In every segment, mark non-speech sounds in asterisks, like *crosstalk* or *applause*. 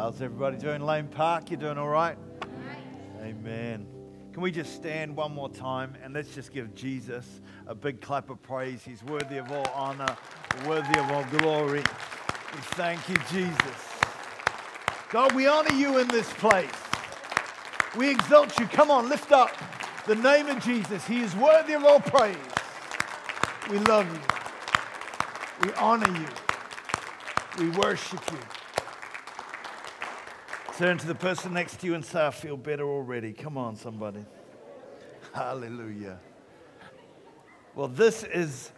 How's everybody doing? Lane Park, You're doing all right? Amen. Can we just stand one more time and let's just give Jesus a big clap of praise? He's worthy of all honor, worthy of all glory. We thank you, Jesus. God, we honor you in this place. We exalt you. Come on, lift up the name of Jesus. He is worthy of all praise. We love you. We honor you. We worship you. Turn to the person next to you and say, I feel better already. Come on, somebody. Hallelujah. Well, this is,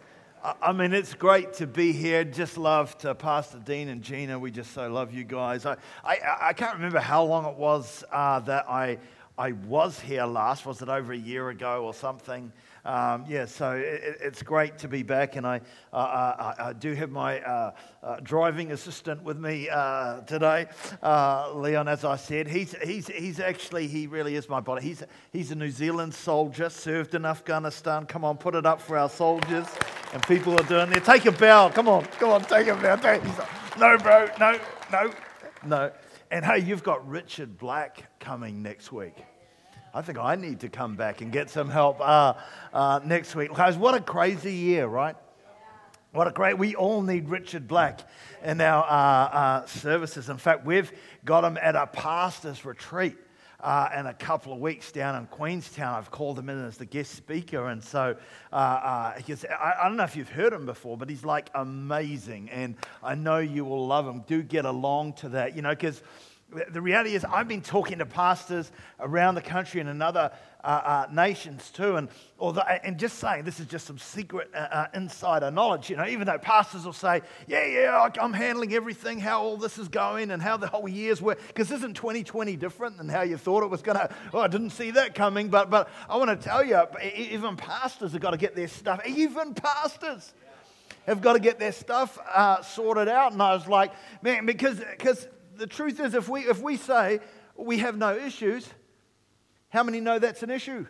I mean, it's great to be here. Just love to Pastor Dean and Gina. We just so love you guys. I, I, I can't remember how long it was uh, that I, I was here last. Was it over a year ago or something? Um, yeah, so it, it's great to be back, and I, uh, I, I, do have my uh, uh, driving assistant with me uh, today, uh, Leon. As I said, he's, he's, he's actually he really is my body. He's he's a New Zealand soldier, served in Afghanistan. Come on, put it up for our soldiers, and people are doing there. Take a bow. Come on, come on, take a bow. Take, like, no, bro, no, no, no. And hey, you've got Richard Black coming next week. I think I need to come back and get some help uh, uh, next week. Guys, what a crazy year, right? What a great, we all need Richard Black in our uh, uh services. In fact, we've got him at a pastor's retreat uh, in a couple of weeks down in Queenstown. I've called him in as the guest speaker. And so uh, uh, I, I, don't know if you've heard him before, but he's like amazing. And I know you will love him. Do get along to that, you know, because the reality is, I've been talking to pastors around the country and in other uh, uh, nations too, and, although, and just saying this is just some secret uh, uh insider knowledge. You know, even though pastors will say, "Yeah, yeah, I'm handling everything, how all this is going, and how the whole year's work," because isn't 2020 different than how you thought it was going to? Well, I didn't see that coming, but but I want to tell you, even pastors have got to get their stuff. Even pastors have got to get their stuff uh, sorted out. And I was like, man, because because the truth is, if we, if we say we have no issues, how many know that's an issue?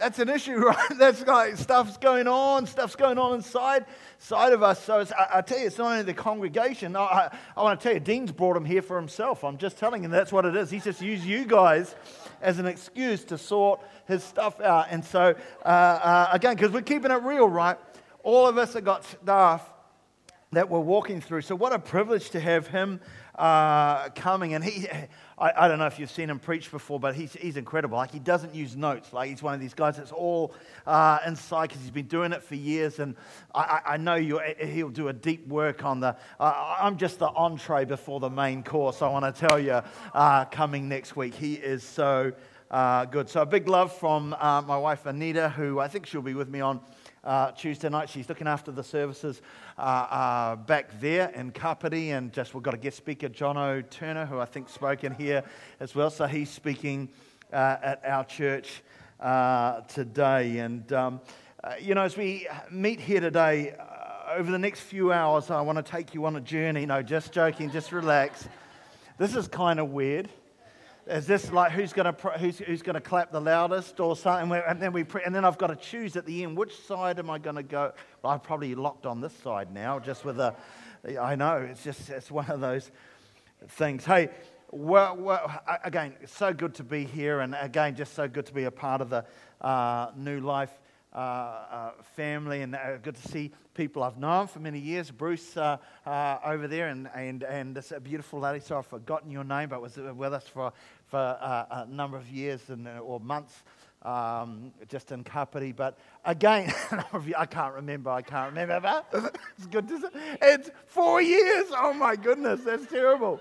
That's an issue, *laughs* right? That's like stuff's going on, stuff's going on inside side of us. So I, I, tell you, it's not only the congregation. I, I, I want to tell you, Dean's brought him here for himself. I'm just telling him that's what it is. He's just used you guys as an excuse to sort his stuff out. And so, uh, uh, again, because we're keeping it real, right? All of us have got stuff that we're walking through. So, what a privilege to have him uh, coming. And he, I, I, don't know if you've seen him preach before, but he's, he's incredible. Like, he doesn't use notes. Like, he's one of these guys that's all uh, inside because he's been doing it for years. And I, I know you, he'll do a deep work on the. Uh, I'm just the entree before the main course. I want to tell you, uh, coming next week, he is so. Uh, good. So, a big love from uh, my wife Anita, who I think she'll be with me on uh, Tuesday night. She's looking after the services uh, uh, back there in Kapiti. And just we've got a guest speaker, John O. Turner, who I think spoke in here as well. So he's speaking uh, at our church uh, today. And, um, uh, you know, as we meet here today, over the next few hours, I want to take you on a journey. No, just joking, just relax. This is kind of weird. Is this like who's going to who's, who's going to clap the loudest or something? And then we and then I've got to choose at the end which side am I going to go? Well, I'm probably locked on this side now, just with a. I know it's just it's one of those things. Hey, well, well again, so good to be here, and again, just so good to be a part of the uh, New Life uh, uh, family, and uh, good to see people I've known for many years. Bruce uh, over there, and, and, and this beautiful lady, so I've forgotten your name, but was with us for, for a number of years and, or months. Um, just in Kapiti. But again, *laughs* I can't remember. I can't remember. But *laughs* it's good to see. It's four years. Oh my goodness, that's terrible.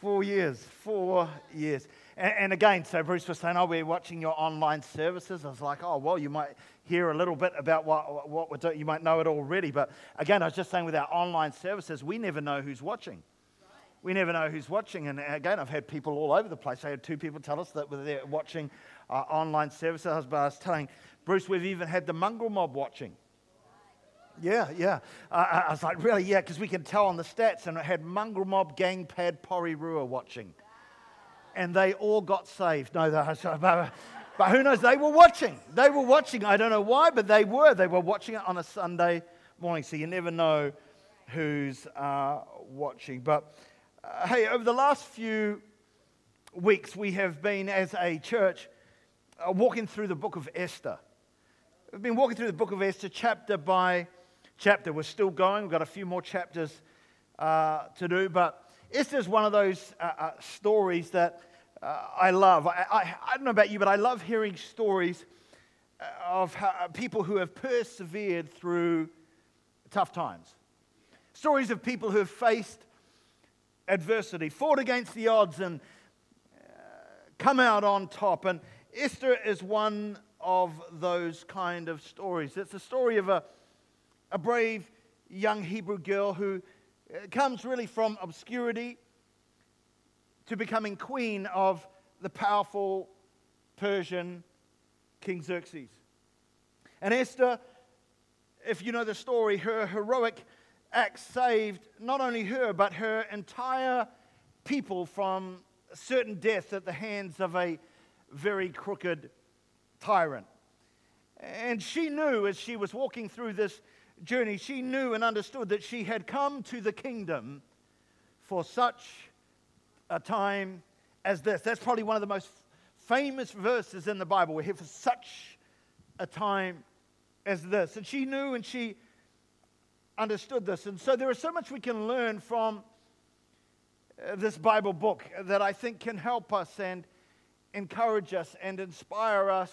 Four years. Four years. And, and, again, so Bruce was saying, oh, we're watching your online services. I was like, oh, well, you might hear a little bit about what, what we're doing. You might know it already. But again, I was just saying with our online services, we never know who's watching. We never know who's watching. And again, I've had people all over the place. I had two people tell us that they're watching uh, online services. I was telling Bruce, we've even had the mongrel mob watching. Yeah, yeah. Uh, I was like, really? Yeah, because we can tell on the stats. And it had mongrel mob, gang pad, Porirua watching and they all got saved. No, but, *laughs* but who knows? They were watching. They were watching. I don't know why, but they were. They were watching it on a Sunday morning. So you never know who's uh, watching. But Uh, hey, over the last few weeks, we have been, as a church, uh, walking through the book of Esther. We've been walking through the book of Esther chapter by chapter. We're still going, we've got a few more chapters uh, to do, but Esther is one of those uh, uh, stories that uh, I love. I, I, I, don't know about you, but I love hearing stories of how, people who have persevered through tough times. Stories of people who have faced adversity, fought against the odds, and uh, come out on top. And Esther is one of those kind of stories. It's a story of a, a brave young Hebrew girl who uh, comes really from obscurity to becoming queen of the powerful Persian King Xerxes. And Esther, if you know the story, her heroic act saved not only her, but her entire people from certain death at the hands of a very crooked tyrant. And she knew as she was walking through this journey, she knew and understood that she had come to the kingdom for such a time as this. That's probably one of the most famous verses in the Bible. We're here for such a time as this. And she knew and she understood this. And so there is so much we can learn from uh, this Bible book that I think can help us and encourage us and inspire us,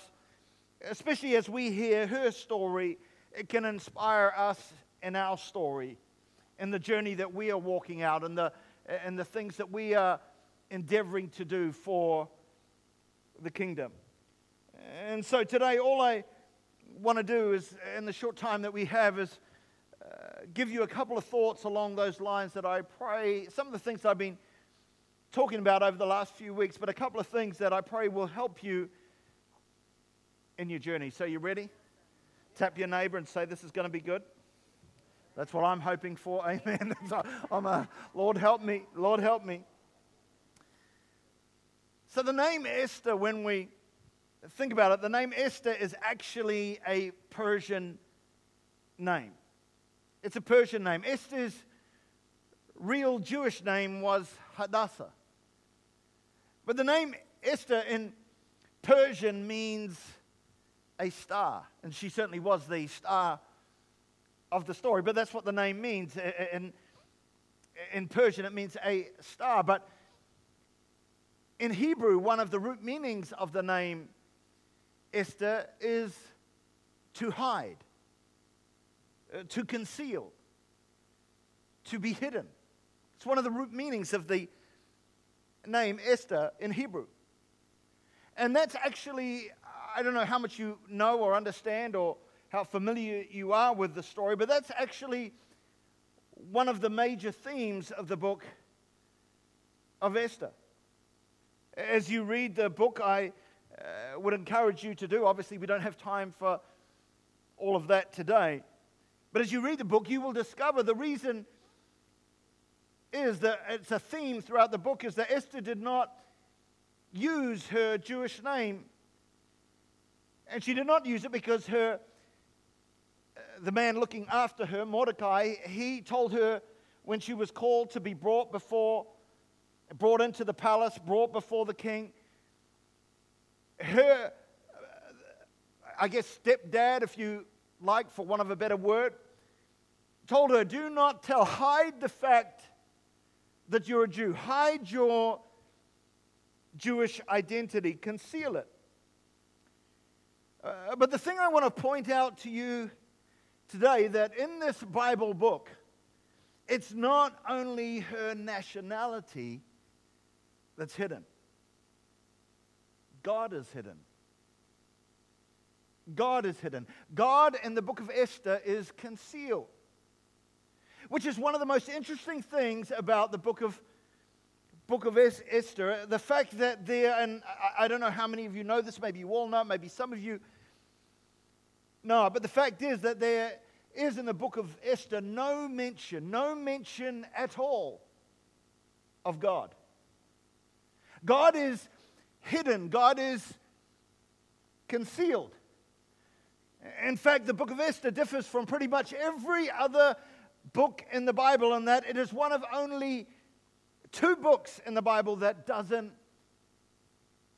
especially as we hear her story. It can inspire us in our story, in the journey that we are walking out, and the, and the things that we are endeavoring to do for the kingdom. And so today, all I want to do is, in the short time that we have, is uh, give you a couple of thoughts along those lines that I pray, some of the things I've been talking about over the last few weeks, but a couple of things that I pray will help you in your journey. So, you ready? Tap your neighbor and say, This is going to be good. That's what I'm hoping for. *laughs* Amen. I'm a, Lord, help me. Lord, help me. So, the name Esther, when we think about it, the name Esther is actually a Persian name. It's a Persian name. Esther's real Jewish name was Hadassah. But the name Esther in Persian means a star. And she certainly was the star of the story. But that's what the name means. In, in Persian, it means a star. But in Hebrew, one of the root meanings of the name Esther is to hide, uh, to conceal, to be hidden. It's one of the root meanings of the name Esther in Hebrew. And that's actually, I don't know how much you know or understand or how familiar you are with the story, but that's actually one of the major themes of the book of Esther. As you read the book, I uh, would encourage you to do. Obviously, we don't have time for all of that today. But as you read the book, you will discover the reason is that it's a theme throughout the book is that Esther did not use her Jewish name. And she did not use it because her uh, the man looking after her, Mordecai, he told her when she was called to be brought before brought into the palace, brought before the king, her, I guess, stepdad, if you like, for want of a better word, told her, Do not tell, hide the fact that you're a Jew, hide your Jewish identity, conceal it. Uh, but the thing I want to point out to you today that in this Bible book, it's not only her nationality that's hidden. God is hidden. God is hidden. God in the book of Esther is concealed, which is one of the most interesting things about the book of book of Esther. The fact that there, and I don't know how many of you know this, maybe you all know, maybe some of you know, but the fact is that there is in the book of Esther no mention, no mention at all of God. God is hidden, God is concealed. In fact, the book of Esther differs from pretty much every other book in the Bible in that it is one of only two books in the Bible that doesn't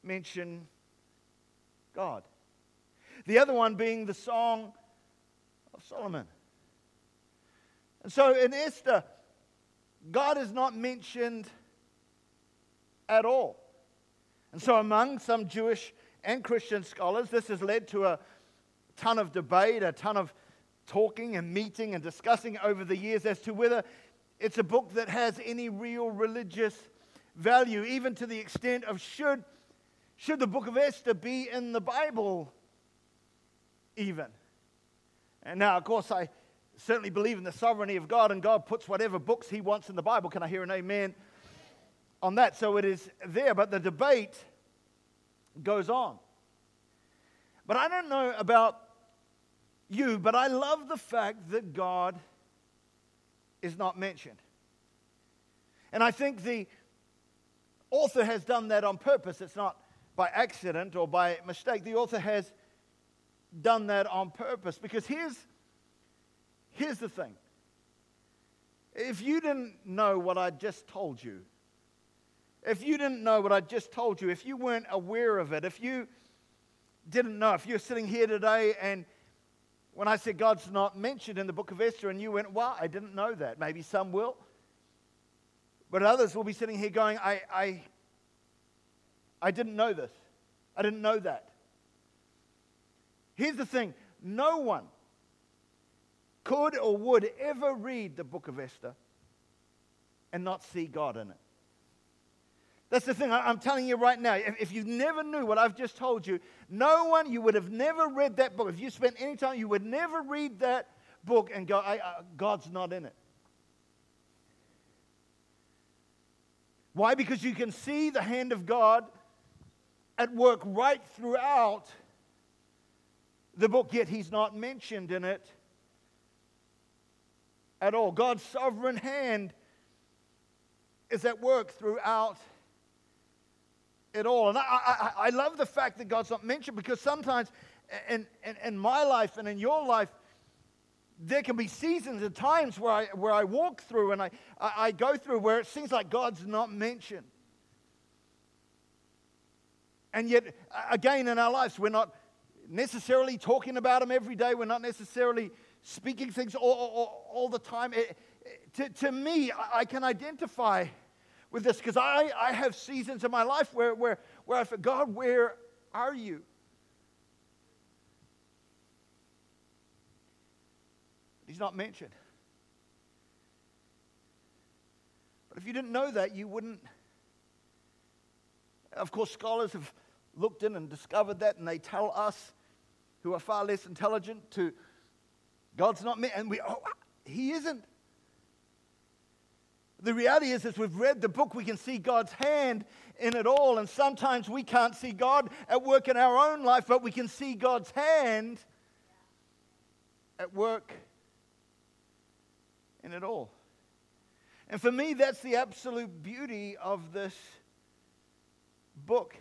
mention God. The other one being the Song of Solomon. And so in Esther, God is not mentioned at all. And so, among some Jewish and Christian scholars, this has led to a ton of debate, a ton of talking and meeting and discussing over the years as to whether it's a book that has any real religious value, even to the extent of should, should the book of Esther be in the Bible, even. And now, of course, I certainly believe in the sovereignty of God, and God puts whatever books He wants in the Bible. Can I hear an amen on that? So it is there, but the debate goes on. But I don't know about you, but I love the fact that God is not mentioned. And I think the author has done that on purpose. It's not by accident or by mistake. The author has done that on purpose because here's, here's the thing. If you didn't know what I just told you, if you didn't know what I just told you, if you weren't aware of it, if you didn't know, if you're sitting here today and when I said God's not mentioned in the book of Esther, and you went, Well, I didn't know that. Maybe some will. But others will be sitting here going, I, I, I didn't know this. I didn't know that. Here's the thing no one could or would ever read the book of Esther and not see God in it. That's the thing. I'm telling you right now. If, you never knew what I've just told you, no one, you would have never read that book. If you spent any time, you would never read that book and go, God's not in it. Why? Because you can see the hand of God at work right throughout the book, yet He's not mentioned in it at all. God's sovereign hand is at work throughout at all. And I, I, I love the fact that God's not mentioned because sometimes in, in, in, my life and in your life, there can be seasons and times where I, where I walk through and I, I, I go through where it seems like God's not mentioned. And yet, again, in our lives, we're not necessarily talking about Him every day. We're not necessarily speaking things all, all, all the time. It, to, to me, I can identify with this because I, I have seasons in my life where, where, where I feel, God, where are you? He's not mentioned. But if you didn't know that, you wouldn't. Of course, scholars have looked in and discovered that, and they tell us who are far less intelligent to God's not me, and we, oh, he isn't. The reality is, as we've read the book, we can see God's hand in it all. And sometimes we can't see God at work in our own life, but we can see God's hand at work in it all. And for me, that's the absolute beauty of this book.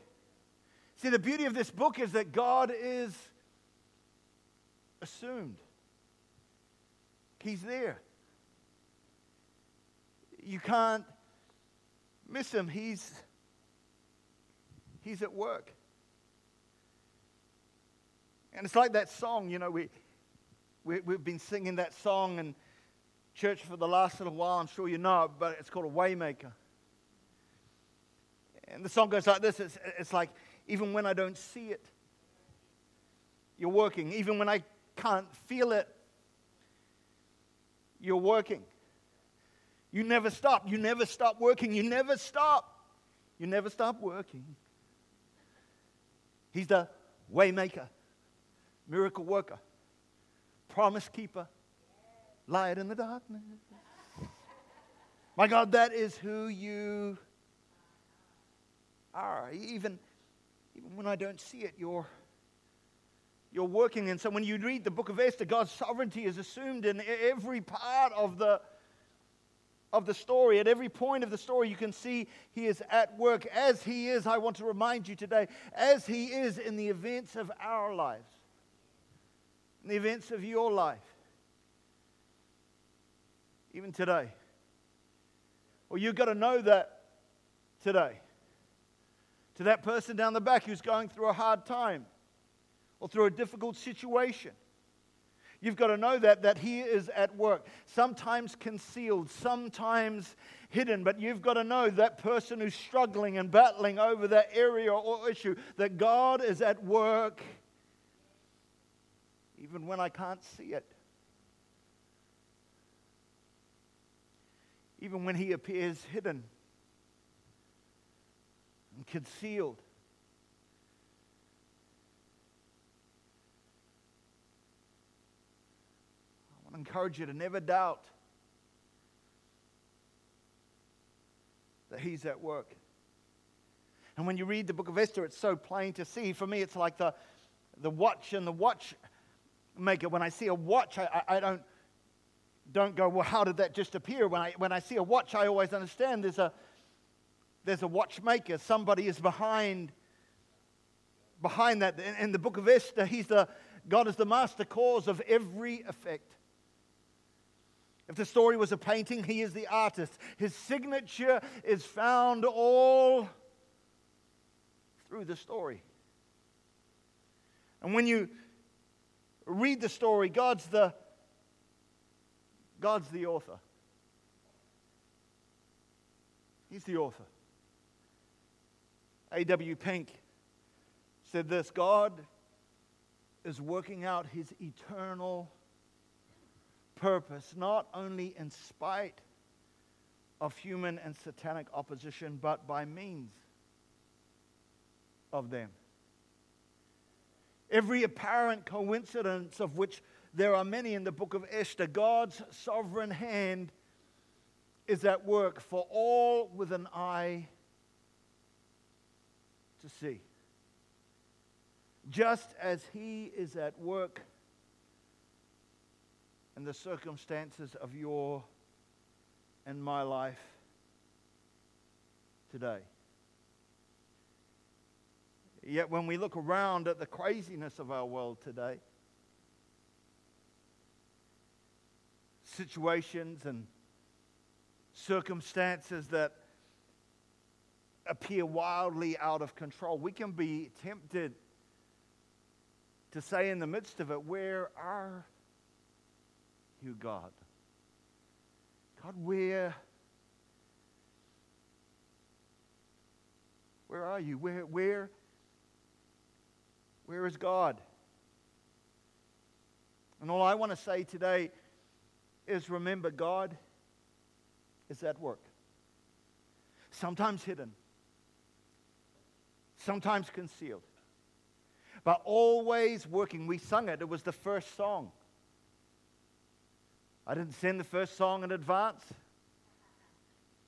See, the beauty of this book is that God is assumed, He's there you can't miss him. He's, he's at work. And it's like that song, you know, we, we, we've been singing that song in church for the last little while. I'm sure you know but it's called a Waymaker. And the song goes like this it's, it's like, even when I don't see it, you're working. Even when I can't feel it, you're working. You never stop. You never stop working. You never stop. You never stop working. He's the waymaker, miracle worker, promise keeper, light in the darkness. My God, that is who you are. Even, even when I don't see it, you're, you're working. And so when you read the book of Esther, God's sovereignty is assumed in every part of the of the story, at every point of the story, you can see he is at work as he is, I want to remind you today, as he is in the events of our lives, in the events of your life, even today. Well, you've got to know that today. To that person down the back who's going through a hard time or through a difficult situation. You've got to know that, that He is at work, sometimes concealed, sometimes hidden, but you've got to know that person who's struggling and battling over that area or issue, that God is at work even when I can't see it. Even when He appears hidden and concealed. Encourage you to never doubt that He's at work. And when you read the book of Esther, it's so plain to see. For me, it's like the, the watch and the watchmaker. When I see a watch, I, I, I don't, don't go, well, how did that just appear? When I, when I see a watch, I always understand there's a, there's a watchmaker. Somebody is behind, behind that. In, in the book of Esther, he's the, God is the master cause of every effect. If the story was a painting, he is the artist. His signature is found all through the story. And when you read the story, God's the, God's the author. He's the author. A.W. Pink said this God is working out his eternal purpose, not only in spite of human and satanic opposition, but by means of them. Every apparent coincidence, of which there are many in the book of Esther, God's sovereign hand is at work for all with an eye to see. Just as He is at work and the circumstances of your and my life today. Yet when we look around at the craziness of our world today, situations and circumstances that appear wildly out of control, we can be tempted to say in the midst of it, Where are you, God. God, where, where are you? Where, where, where is God? And all I want to say today is remember, God is at work. Sometimes hidden, sometimes concealed, but always working. We sung it, it was the first song. I didn't send the first song in advance.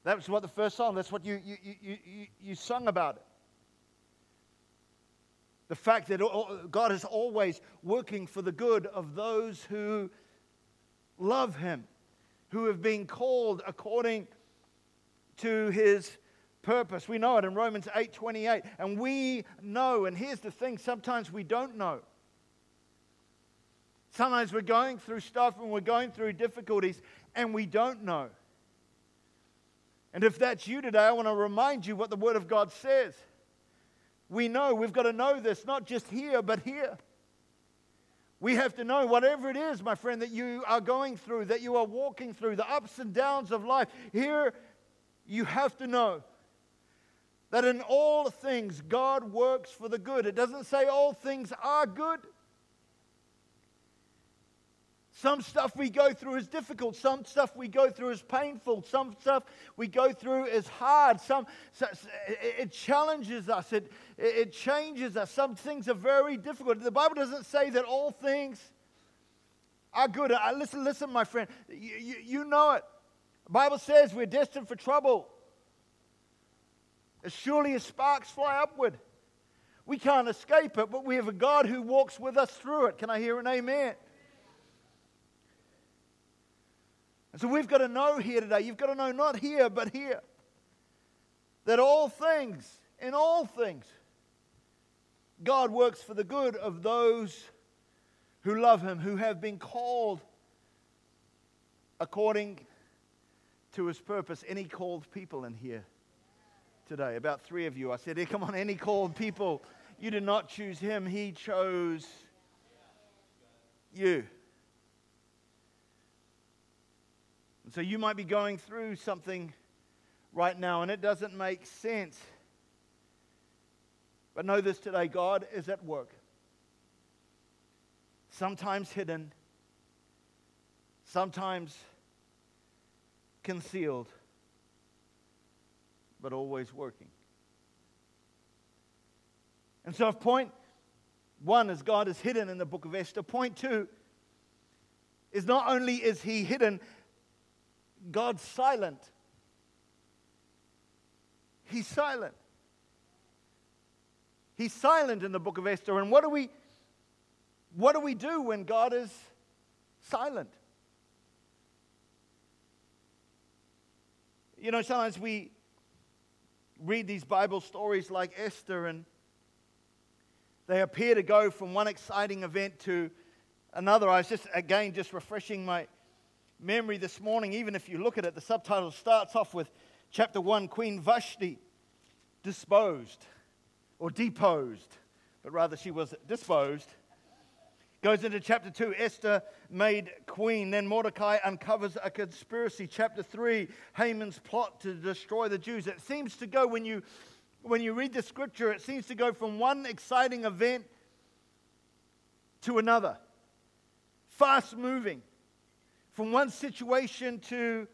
That was what the first song, that's what you, you, you, you, you sung about it. The fact that God is always working for the good of those who love Him, who have been called according to His purpose. We know it in Romans 8 28. And we know, and here's the thing sometimes we don't know. Sometimes we're going through stuff and we're going through difficulties and we don't know. And if that's you today, I want to remind you what the Word of God says. We know, we've got to know this, not just here, but here. We have to know whatever it is, my friend, that you are going through, that you are walking through, the ups and downs of life. Here, you have to know that in all things, God works for the good. It doesn't say all things are good. Some stuff we go through is difficult. Some stuff we go through is painful. Some stuff we go through is hard. Some, it challenges us. It, it changes us. Some things are very difficult. The Bible doesn't say that all things are good. I, listen, listen, my friend. You, you, you know it. The Bible says we're destined for trouble. As surely as sparks fly upward. We can't escape it, but we have a God who walks with us through it. Can I hear an amen? And so we've got to know here today, you've got to know not here, but here, that all things, in all things, God works for the good of those who love Him, who have been called according to His purpose. Any called people in here today, about three of you. I said, Hey, come on, any called people. You did not choose him, he chose you. And so you might be going through something right now and it doesn't make sense. But know this today God is at work. Sometimes hidden, sometimes concealed, but always working. And so, if point one is God is hidden in the book of Esther, point two is not only is he hidden, God's silent. He's silent. He's silent in the book of Esther. And what do we what do we do when God is silent? You know, sometimes we read these Bible stories like Esther, and they appear to go from one exciting event to another. I was just, again, just refreshing my memory this morning. Even if you look at it, the subtitle starts off with chapter 1 Queen Vashti disposed or deposed, but rather she was disposed Goes into chapter 2, Esther made queen. Then Mordecai uncovers a conspiracy. Chapter 3, Haman's plot to destroy the Jews. It seems to go, when you, when you read the scripture, it seems to go from one exciting event to another. Fast moving. From one situation to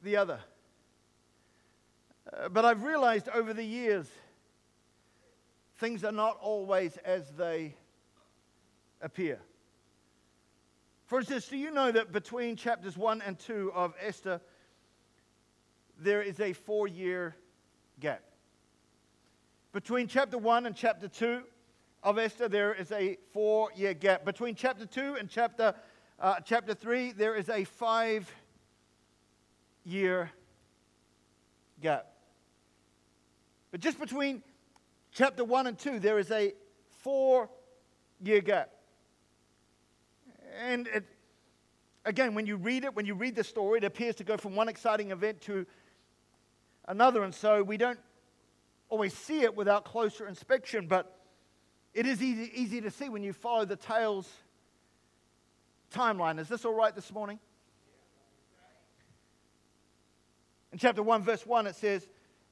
the other. Uh, but I've realized over the years things are not always as they appear. For instance, do you know that between chapters 1 and 2 of Esther, there is a four year gap? Between chapter 1 and chapter 2 of Esther, there is a four year gap. Between chapter 2 and chapter, uh, chapter 3, there is a five year gap. But just between chapter 1 and 2, there is a four year gap. And it, again, when you read it, when you read the story, it appears to go from one exciting event to another. And so we don't always see it without closer inspection, but it is easy, easy to see when you follow the tale's timeline. Is this all right this morning? In chapter 1, verse 1, it says,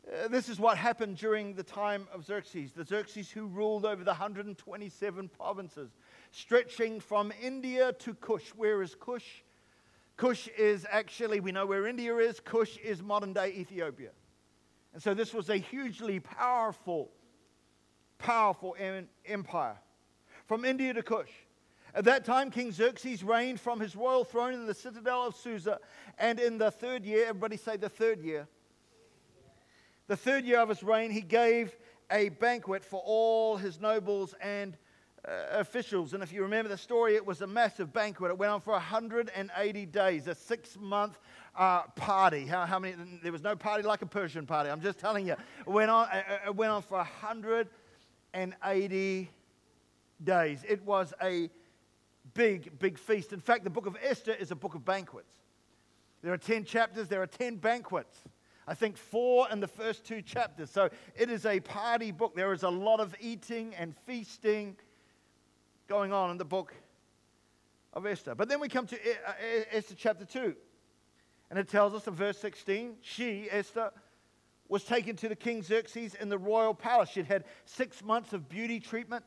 uh, this is what happened during the time of Xerxes, the Xerxes who ruled over the 127 provinces, stretching from India to Kush. Where is Kush? Kush is actually, we know where India is, Kush is modern day Ethiopia. And so this was a hugely powerful, powerful empire. From India to Kush. At that time, King Xerxes reigned from his royal throne in the citadel of Susa. And in the third year, everybody say the third year, the third year of his reign, he gave a banquet for all his nobles and uh, officials. And if you remember the story, it was a massive banquet. It went on for 180 days, a six month uh, party. How, how, many? There was no party like a Persian party. I'm just telling you. It went on, it went on for 180 days. It was a big, big feast. In fact, the book of Esther is a book of banquets. There are 10 chapters, there are 10 banquets. I think, four in the first two chapters. So it is a party book. There is a lot of eating and feasting going on in the book of Esther. But then we come to uh, Esther chapter 2. And it tells us in verse 16 she, Esther, was taken to the king Xerxes in the royal palace. She'd had six months of beauty treatment.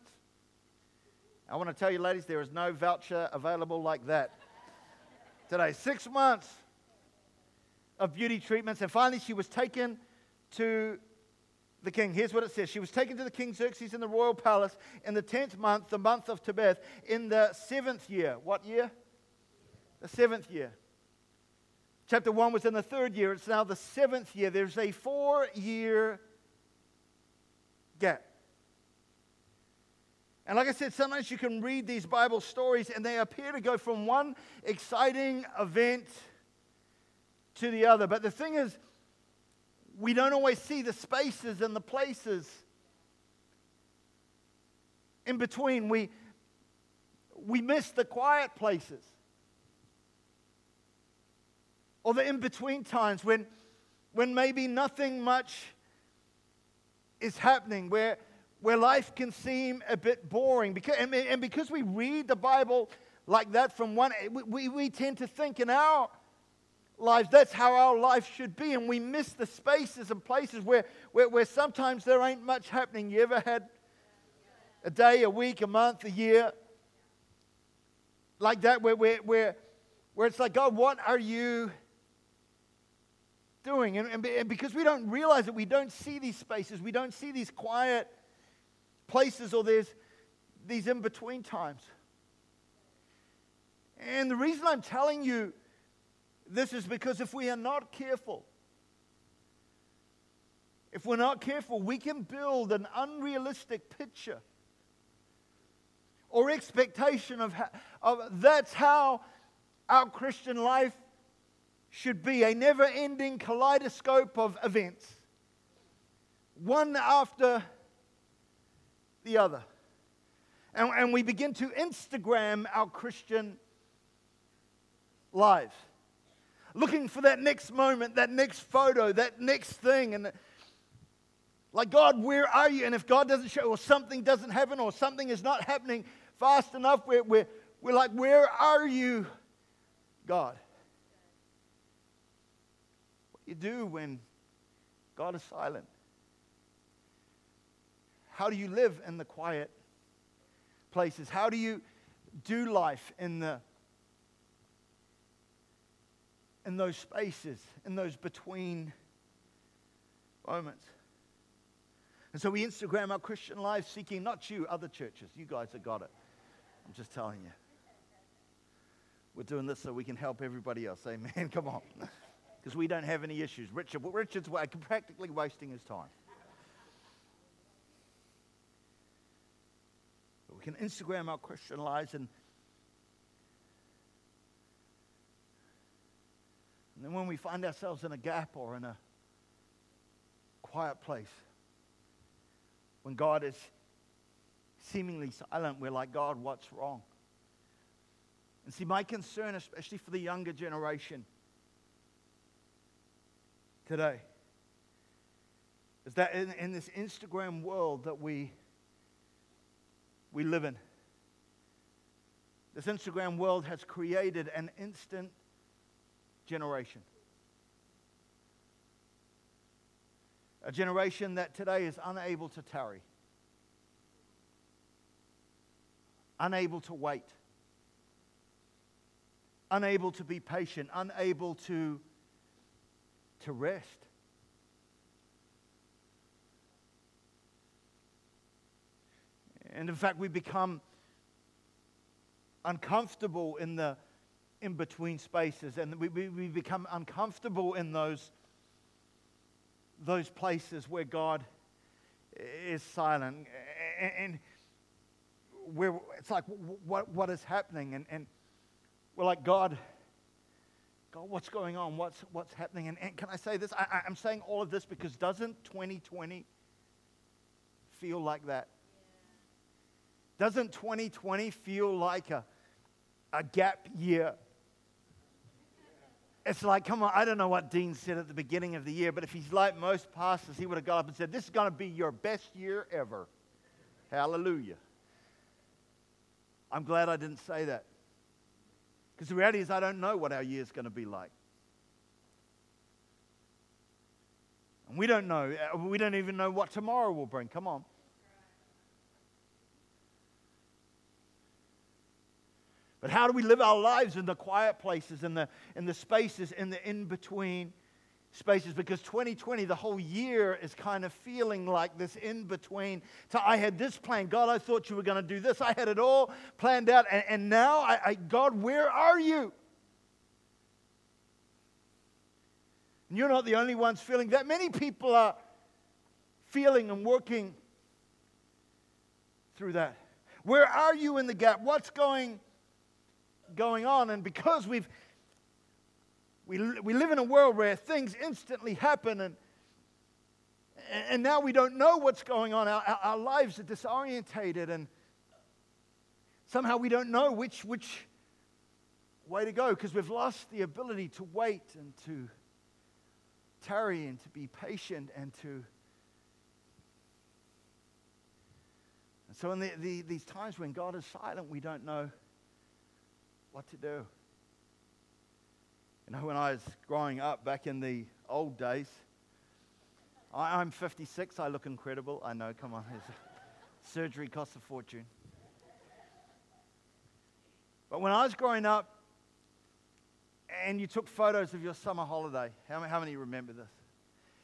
I want to tell you, ladies, there is no voucher available like that *laughs* today. Six months of beauty treatments. And finally, she was taken to the king. Here's what it says She was taken to the king Xerxes in the royal palace in the 10th month, the month of Tebeth, in the seventh year. What year? The seventh year. Chapter 1 was in the third year. It's now the seventh year. There's a four year gap. And like I said, sometimes you can read these Bible stories and they appear to go from one exciting event to the other. But the thing is, we don't always see the spaces and the places in between. We, we miss the quiet places or the in between times when when maybe nothing much is happening, where, where life can seem a bit boring. Because, and, and because we read the Bible like that from one, we, we tend to think in our lives that's how our life should be, and we miss the spaces and places where, where, where sometimes there ain't much happening. You ever had a day, a week, a month, a year like that where, where, where, where it's like, God, what are you doing? And, and, because we don't realize it, we don't see these spaces, we don't see these quiet places or there's these in between times. And the reason I'm telling you this is because if we are not careful, if we're not careful, we can build an unrealistic picture or expectation of, how, of that's how our Christian life should be a never ending kaleidoscope of events, one after the other. And, and we begin to Instagram our Christian lives, looking for that next moment, that next photo, that next thing. And like, God, where are you? And if God doesn't show, or something doesn't happen, or something is not happening fast enough, we're, we're, we're like, Where are you, God? You do when God is silent? How do you live in the quiet places? How do you do life in the in those spaces, in those between moments? And so we Instagram our Christian life seeking not you, other churches. You guys have got it. I'm just telling you. We're doing this so we can help everybody else. Amen. *laughs* Come on because we don't have any issues. Richard, Richard's practically wasting his time. But we can Instagram our Christian lives and And then when we find ourselves in a gap or in a quiet place, when God is seemingly silent, we're like, God, what's wrong? And see, my concern, especially for the younger generation, today. Is that in, in this Instagram world that we, we live in, this Instagram world has created an instant generation. A generation that today is unable to tarry, unable to wait, unable to be patient, unable to to rest. And in fact, we become uncomfortable in the in between spaces, and we, we, we become uncomfortable in those, those places where God is silent. And, and where it's like, what, what is happening? And, and we're like, God, God, what's going on? What's, what's happening? And, and can I say this? I, I'm saying all of this because doesn't 2020 feel like that? Doesn't 2020 feel like a, a gap year? It's like, come on, I don't know what Dean said at the beginning of the year, but if he's like most pastors, he would have got up and said, This is going to be your best year ever. Hallelujah. I'm glad I didn't say that. Because the reality is, I don't know what our year is going to be like. And we don't know. Uh, we don't even know what tomorrow will bring. Come on. But how do we live our lives in the quiet places, in the, in the spaces, in the in between spaces because 2020, the whole year, is kind of feeling like this in between. So I had this plan. God, I thought you were going to do this. I had it all planned out. And, and now, I, I, God, where are you? And you're not the only ones feeling that. Many people are feeling and working through that. Where are you in the gap? What's going, going on? And because we've we, we live in a world where things instantly happen and, and now we don't know what's going on. Our, our lives are disorientated and somehow we don't know which, which way to go because we've lost the ability to wait and to, tarry and to be patient and to. And so, in the, the, these times when God is silent, we don't know what to do. You know, when I was growing up back in the old days, I, am 56. I look incredible. I know, come on. surgery costs a fortune. But when I was growing up, and you took photos of your summer holiday, how many, how many remember this?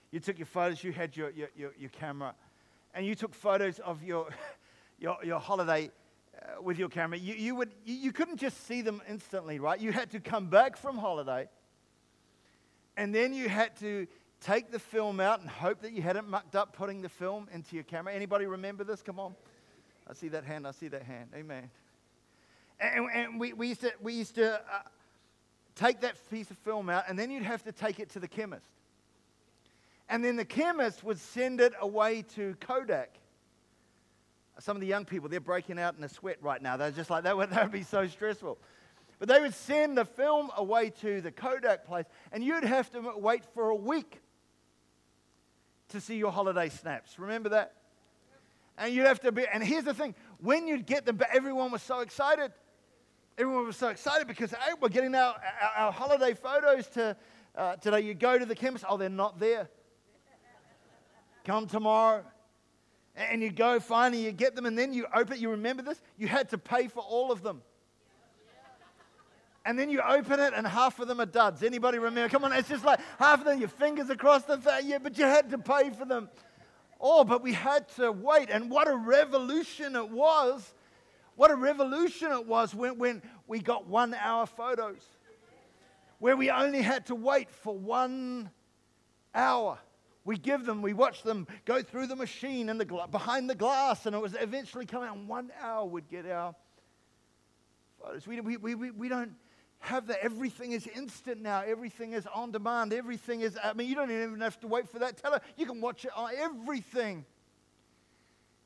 You took your photos, you had your, your, your, your camera, and you took photos of your, *laughs* your, your holiday uh, with your camera. You, you, would, you, you couldn't just see them instantly, right? You had to come back from holiday, and then you had to take the film out and hope that you hadn't mucked up putting the film into your camera. Anybody remember this? Come on. I see that hand. I see that hand. Amen. And, and we, we used to, we used to uh, take that piece of film out, and then you'd have to take it to the chemist. And then the chemist would send it away to Kodak. Some of the young people, they're breaking out in a sweat right now. They're just like, that would, *laughs* that would be so stressful. But they would send the film away to the Kodak place, and you'd have to wait for a week to see your holiday snaps. Remember that? And you'd have to be, and here's the thing when you'd get them, but everyone was so excited. Everyone was so excited because hey, we're getting our, our, our holiday photos to, uh, today. You go to the chemist, oh, they're not there. Come tomorrow. And you go finally, you get them, and then you open it. You remember this? You had to pay for all of them and then you open it and half of them are duds. Anybody remember? Come on, it's just like half of them, your fingers across the thing. Yeah, but you had to pay for them. Oh, but we had to wait. And what a revolution it was. What a revolution it was when, when we got one hour photos, where we only had to wait for one hour. We give them, we watch them go through the machine and the behind the glass, and it was eventually coming out. In one hour would get our photos. We, we, we, we don't have that. Everything is instant now. Everything is on demand. Everything is, I mean, you don't even have to wait for that teller. You can watch it on everything.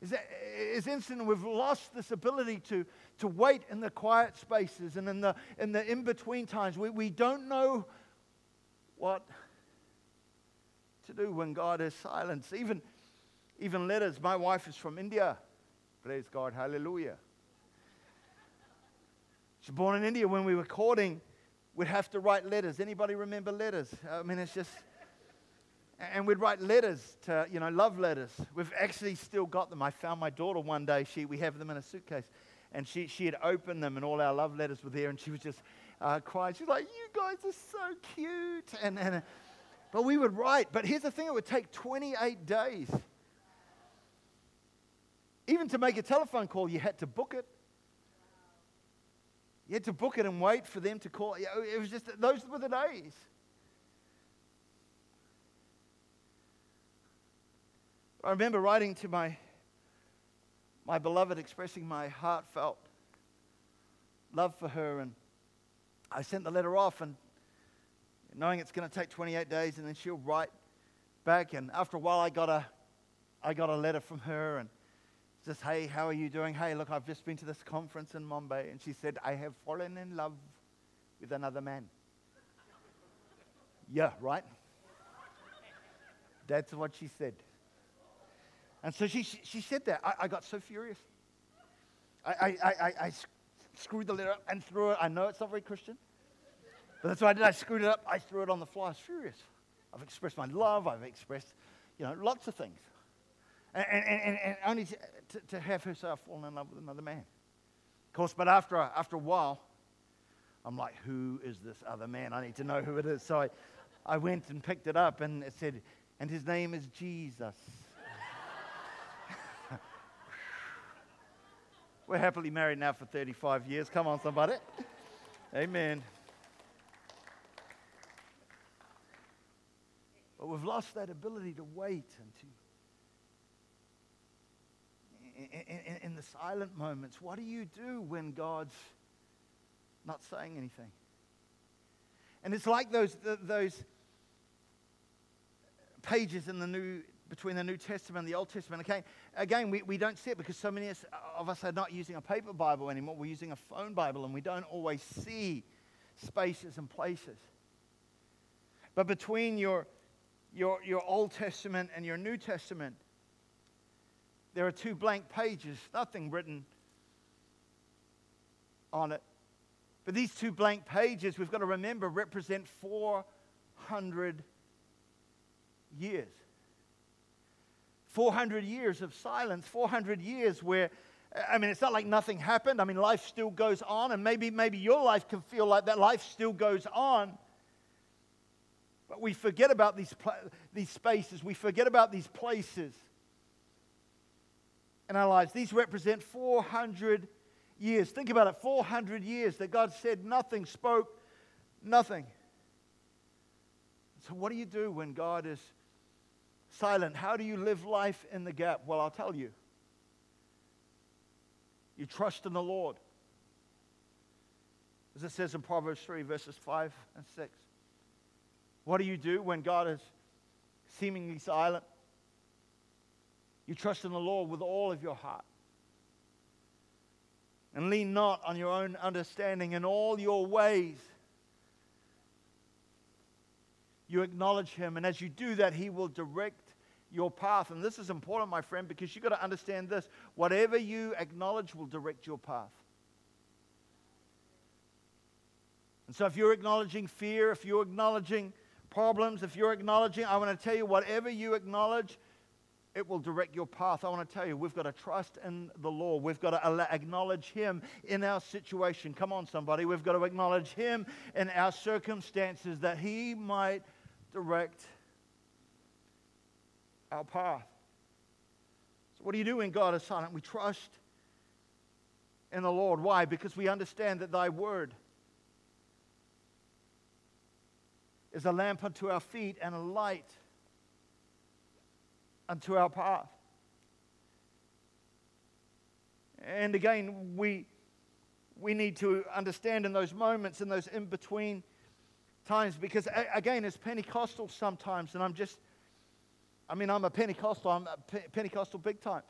Is, is instant. We've lost this ability to, to wait in the quiet spaces and in the, in the in between times. We, we don't know what to do when God is silent. Even, even letters. My wife is from India. Praise God. Hallelujah. She's born in India. When we were courting, we'd have to write letters. Anybody remember letters? I mean, it's just. And we'd write letters to, you know, love letters. We've actually still got them. I found my daughter one day. She, we have them in a suitcase. And she, she had opened them, and all our love letters were there. And she was just uh, crying. She's like, You guys are so cute. And, and, but we would write. But here's the thing it would take 28 days. Even to make a telephone call, you had to book it. You had to book it and wait for them to call. Oh, it was just, those were the days. I remember writing to my, my beloved, expressing my heartfelt love for her, and I sent the letter off, and knowing it's going to take 28 days, and then she'll write back. And after a while, I got a, I got a letter from her, and says, Hey, how are you doing? Hey, look, I've just been to this conference in Mumbai. And she said, I have fallen in love with another man. yeah, right? That's what she said. And so she, she said that. I, I got so furious. I, I, I, I screwed the letter up and threw it. I know it's not very Christian, but that's what I did. I screwed it up. I threw it on the floor. I was furious. I've expressed my love. I've expressed, you know, lots of things. And, and, and only to, to, have herself fall in love with another man. Of course, but after a, after a while, I'm like, who is this other man? I need to know who it is. So I, I went and picked it up, and it said, and his name is Jesus. *laughs* We're happily married now for 35 years. Come on, somebody. Amen. But we've lost that ability to wait and to in, in, the silent moments, what do you do when God's not saying anything? And it's like those, those pages in the New, between the New Testament and the Old Testament. Again, again we, we don't see it because so many of us are not using a paper Bible anymore. We're using a phone Bible and we don't always see spaces and places. But between your, your, your Old Testament and your New Testament, there are two blank pages, nothing written on it. But these two blank pages, we've got to remember, represent 400 years. 400 years of silence, 400 years where, I mean, it's not like nothing happened. I mean, life still goes on, and maybe, maybe your life can feel like that life still goes on. But we forget about these, these spaces, we forget about these places in our lives. These represent 400 years. Think about it 400 years that God said nothing, spoke nothing. So, what do you do when God is silent? How do you live life in the gap? Well, I'll tell you. You trust in the Lord. As it says in Proverbs 3, verses 5 and 6. What do you do when God is seemingly silent? You trust in the Lord with all of your heart. And lean not on your own understanding in all your ways. You acknowledge Him, and as you do that, He will direct your path. And this is important, my friend, because you've got to understand this. Whatever you acknowledge will direct your path. And so, if you're acknowledging fear, if you're acknowledging problems, if you're acknowledging, I want to tell you, whatever you acknowledge, it will direct your path. I want to tell you, we've got to trust in the Lord. We've got to acknowledge Him in our situation. Come on, somebody. We've got to acknowledge Him in our circumstances that He might direct our path. So, what do you do when God is silent? We trust in the Lord. Why? Because we understand that Thy word is a lamp unto our feet and a light unto our path. And again, we, we need to understand in those moments, in those in between times, because again, it's Pentecostal sometimes, and I'm just, I mean, I'm a Pentecostal, I'm a Pentecostal big time.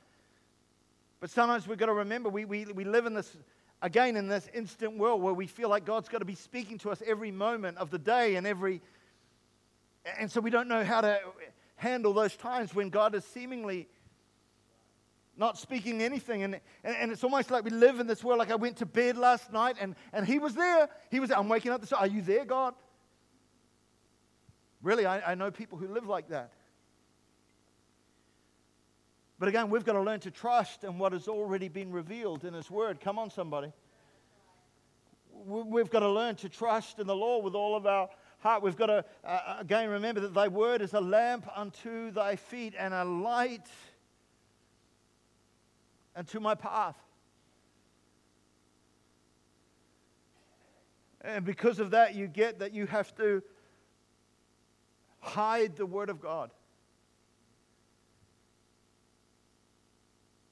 But sometimes we've got to remember we, we, we live in this, again, in this instant world where we feel like God's got to be speaking to us every moment of the day and every, and so we don't know how to handle those times when God is seemingly not speaking anything. And, and, and, it's almost like we live in this world. Like I went to bed last night and, and He was there. He was, I'm waking up this, are you there, God? Really, I, I know people who live like that. But again, we've got to learn to trust in what has already been revealed in His Word. Come on, somebody. We've got to learn to trust in the Lord with all of our heart. We've got to, uh, again, remember that thy word is a lamp unto thy feet and a light unto my path. And because of that, you get that you have to hide the word of God.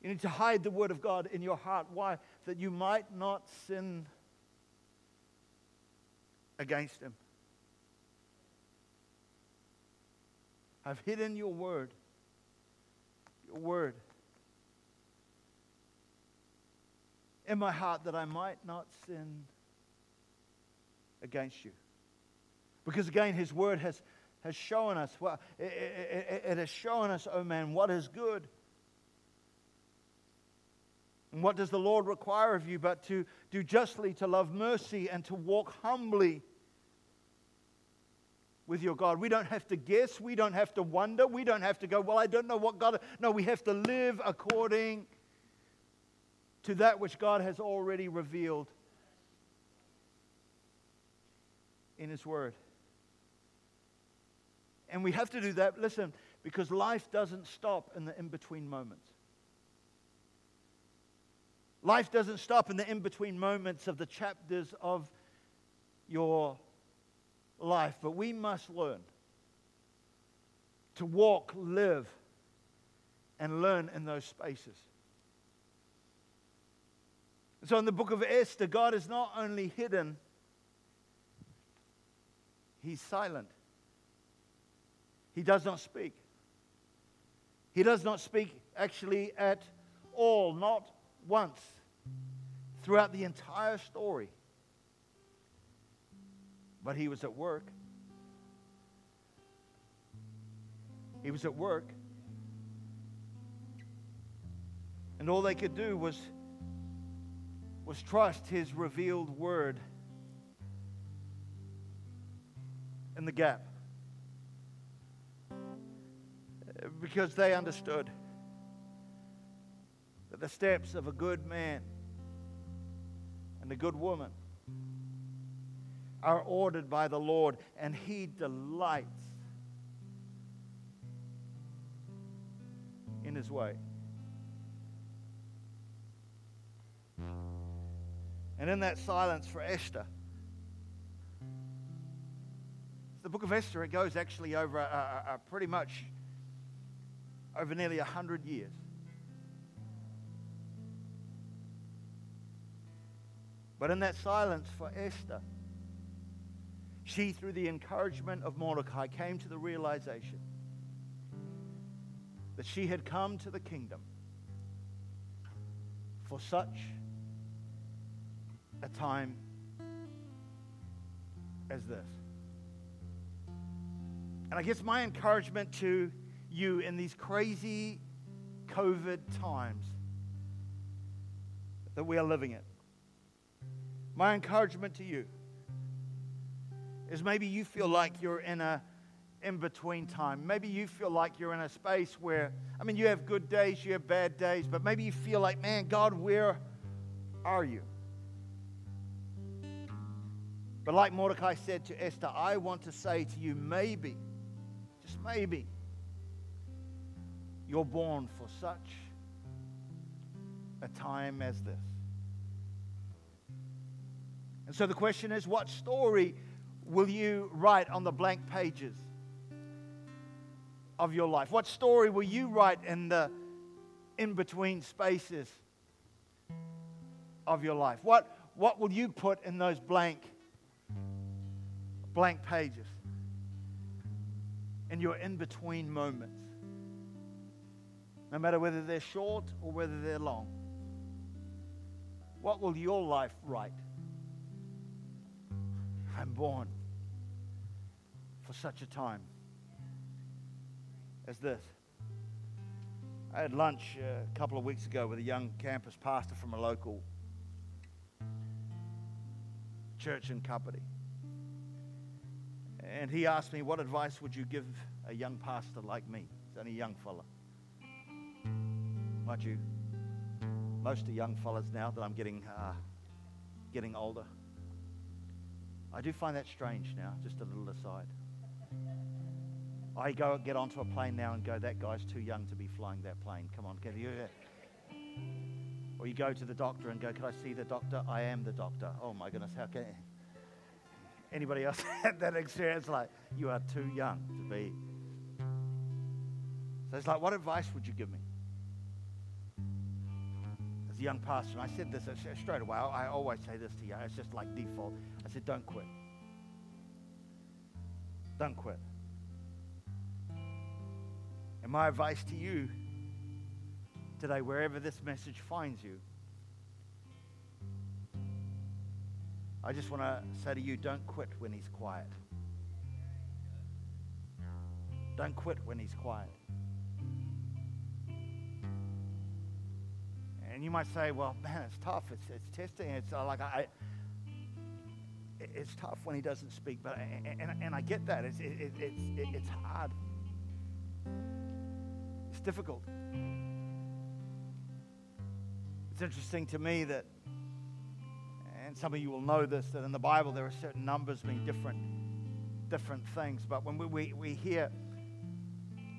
You need to hide the word of God in your heart. Why? That you might not sin against him. I've hidden your word. Your word. In my heart that I might not sin against you. Because again, his word has, has shown us, well, it, it, it has shown us, oh man, what is good. And what does the Lord require of you but to do justly, to love mercy, and to walk humbly with your God. We don't have to guess. We don't have to wonder. We don't have to go, well, I don't know what God. No, we have to live according to that which God has already revealed in His Word. And we have to do that, listen, because life doesn't stop in the in between moments. Life doesn't stop in the in between moments of the chapters of your life, but we must learn to walk, live, and learn in those spaces. So, in the book of Esther, God is not only hidden, He's silent. He does not speak. He does not speak actually at all, not once, throughout the entire story but he was at work. He was at work. And all they could do was, was trust his revealed word in the gap. Because they understood that the steps of a good man and a good woman are ordered by the Lord, and He delights in His way. And in that silence for Esther, the book of Esther, it goes actually over a, a, a pretty much over nearly a hundred years. But in that silence for Esther, she, through the encouragement of Mordecai, came to the realization that she had come to the kingdom for such a time as this. And I guess my encouragement to you in these crazy COVID times that we are living in, my encouragement to you is maybe you feel like you're in a in between time. Maybe you feel like you're in a space where, I mean, you have good days, you have bad days, but maybe you feel like, man, God, where are you? But like Mordecai said to Esther, I want to say to you, maybe, just maybe, you're born for such a time as this. And so the question is, what story will you write on the blank pages of your life? What story will you write in the in between spaces of your life? What, what will you put in those blank, blank pages? In your in between moments? No matter whether they're short or whether they're long. What will your life write? I'm born for such a time as this. I had lunch uh, a couple of weeks ago with a young campus pastor from a local church in company. And he asked me, What advice would you give a young pastor like me? He's only a young fella. Mind you, most of young fellas now that I'm getting, uh, getting older. I do find that strange now, just a little aside. I go get onto a plane now and go, that guy's too young to be flying that plane. Come on, get you. Or you go to the doctor and go, can I see the doctor? I am the doctor. Oh my goodness, how can anybody else *laughs* had that experience? Like, you are too young to be. So it's like, what advice would you give me? As a young pastor, and I said this straight away. I always say this to you. It's just like default. I said, don't quit. Don't quit. And my advice to you today, wherever this message finds you, I just want to say to you don't quit when he's quiet. Don't quit when he's quiet. And you might say, well, man, it's tough. It's, it's testing. It's uh, like I, it's tough when he doesn't speak, but and, and, and I get that. It's, it, it, it's, it, it's hard It's difficult. It's interesting to me that, and some of you will know this, that in the Bible there are certain numbers mean different, different things. But when we, we, we hear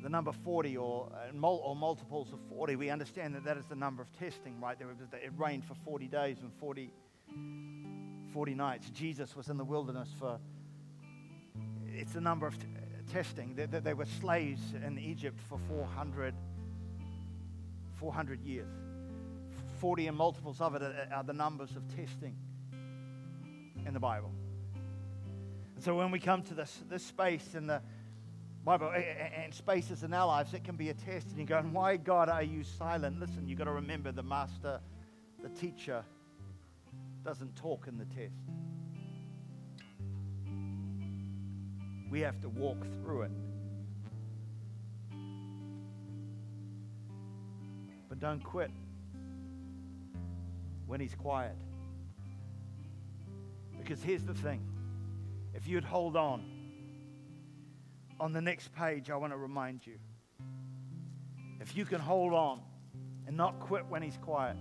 the number 40 or, or multiples of 40, we understand that that is the number of testing, right? There, it rained for 40 days and 40, 40 nights. Jesus was in the wilderness for, it's a number of, testing. They, they were slaves in Egypt for 400, 400 years. 40 and multiples of it are the numbers of testing in the Bible. And so when we come to this, this space in the Bible and spaces in our lives, it can be a test. And you're going, why, God, are you silent? Listen, you've got to remember the master, the teacher, doesn't talk in the test. We have to walk through it. But don't quit when he's quiet. Because here's the thing if you'd hold on, on the next page, I want to remind you if you can hold on and not quit when he's quiet,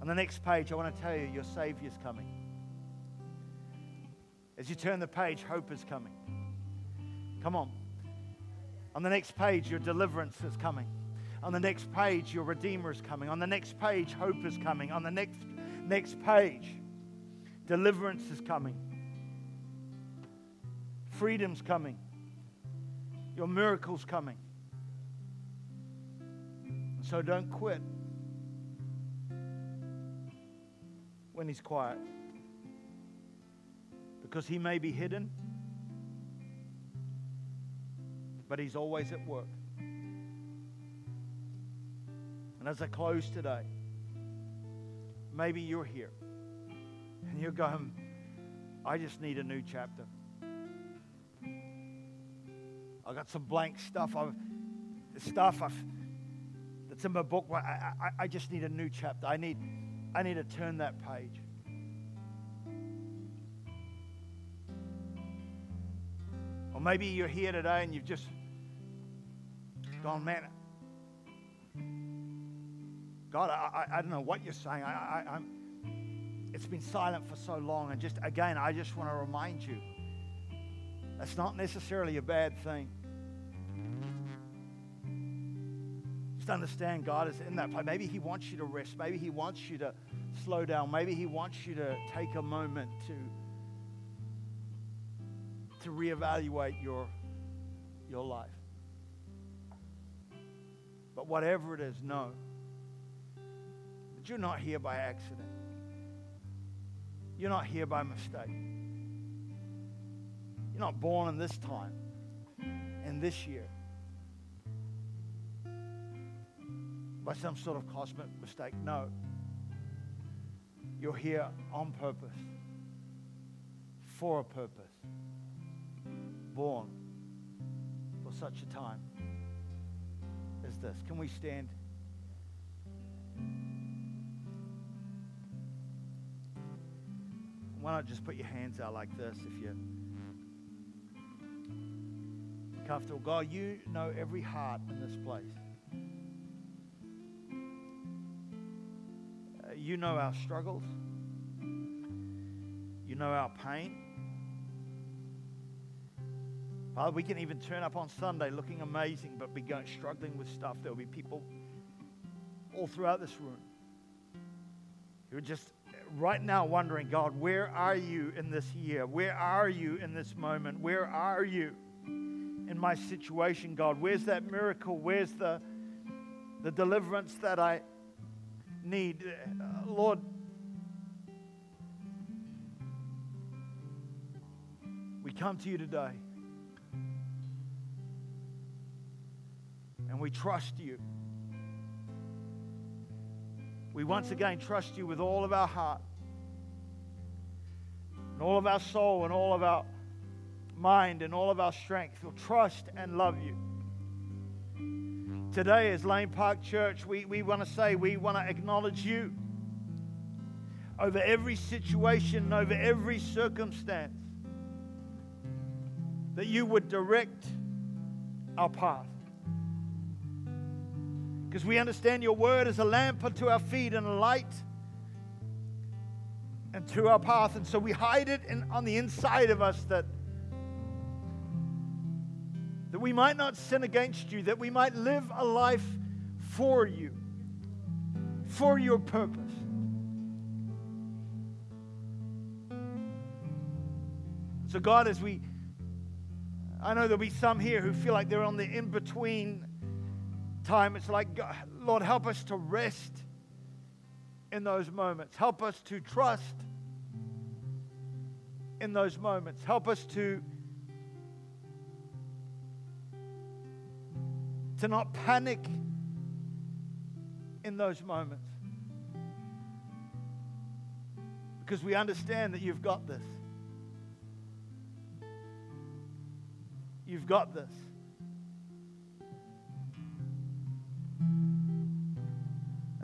on the next page, I want to tell you your Savior's coming. As you turn the page, hope is coming. Come on. On the next page, your deliverance is coming. On the next page, your Redeemer is coming. On the next page, hope is coming. On the next, next page, deliverance is coming. Freedom's coming. Your miracle's coming. So don't quit when he's quiet because he may be hidden, but he's always at work. And as I close today, maybe you're here and you're going, I just need a new chapter. I got some blank stuff. I've stuff I've, that's in my book. I, I, I just need a new chapter. I need, I need to turn that page. Or maybe you're here today and you've just gone, man, God, I, I, I don't know what you're saying. I, I, I'm, it's been silent for so long. And just again, I just want to remind you that's not necessarily a bad thing. Understand God is in that place. Maybe He wants you to rest. Maybe He wants you to slow down. Maybe He wants you to take a moment to to reevaluate your, your life. But whatever it is, know that you're not here by accident. You're not here by mistake. You're not born in this time, in this year, by some sort of cosmic mistake. No. You're here on purpose, for a purpose born for such a time as this. Can we stand? Why not just put your hands out like this if you're comfortable? God, you know every heart in this place. You know our struggles. You know our pain. Father, we can even turn up on Sunday looking amazing, but be going, struggling with stuff. There will be people all throughout this room who are just right now wondering, God, where are you in this year? Where are you in this moment? Where are you in my situation, God? Where's that miracle? Where's the, the deliverance that I need? Uh, Lord, we come to you today. and we trust you. We once again trust you with all of our heart, and all of our soul, and all of our mind, and all of our strength. We'll trust and love you. Today, as Lane Park Church, we, we want to say we want to acknowledge you over every situation, over every circumstance, that you would direct our path. Because we understand your word is a lamp unto our feet and a light and to our path. And so we hide it in, on the inside of us that, that we might not sin against you, that we might live a life for you, for your purpose. So, God, as we, I know there'll be some here who feel like they're on the in between time, it's like, God, Lord, help us to rest in those moments. Help us to trust in those moments. Help us to to not panic in those moments. Because we understand that you've got this. You've got this.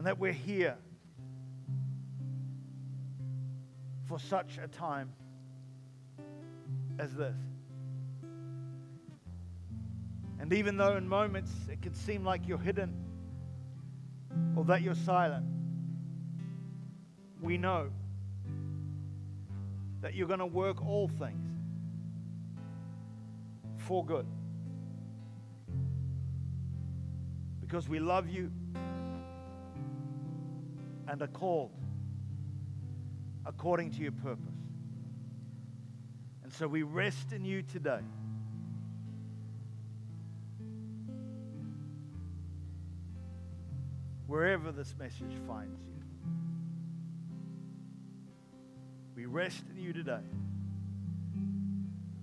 and that we're here for such a time as this. And even though in moments it could seem like you're hidden or that you're silent, we know that you're going to work all things for good. Because we love you and are called according to your purpose. And so we rest in you today. Wherever this message finds you, we rest in you today,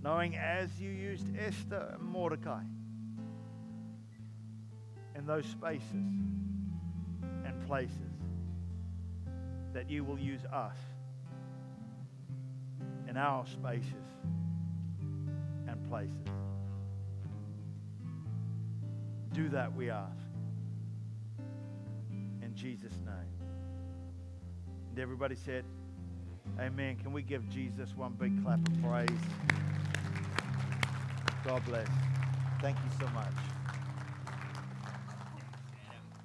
knowing as you used Esther and Mordecai in those spaces and places, that you will use us in our spaces and places. Do that, we ask. Jesus' name. And everybody said, Amen. Can we give Jesus one big clap of praise? God bless. Thank you so much.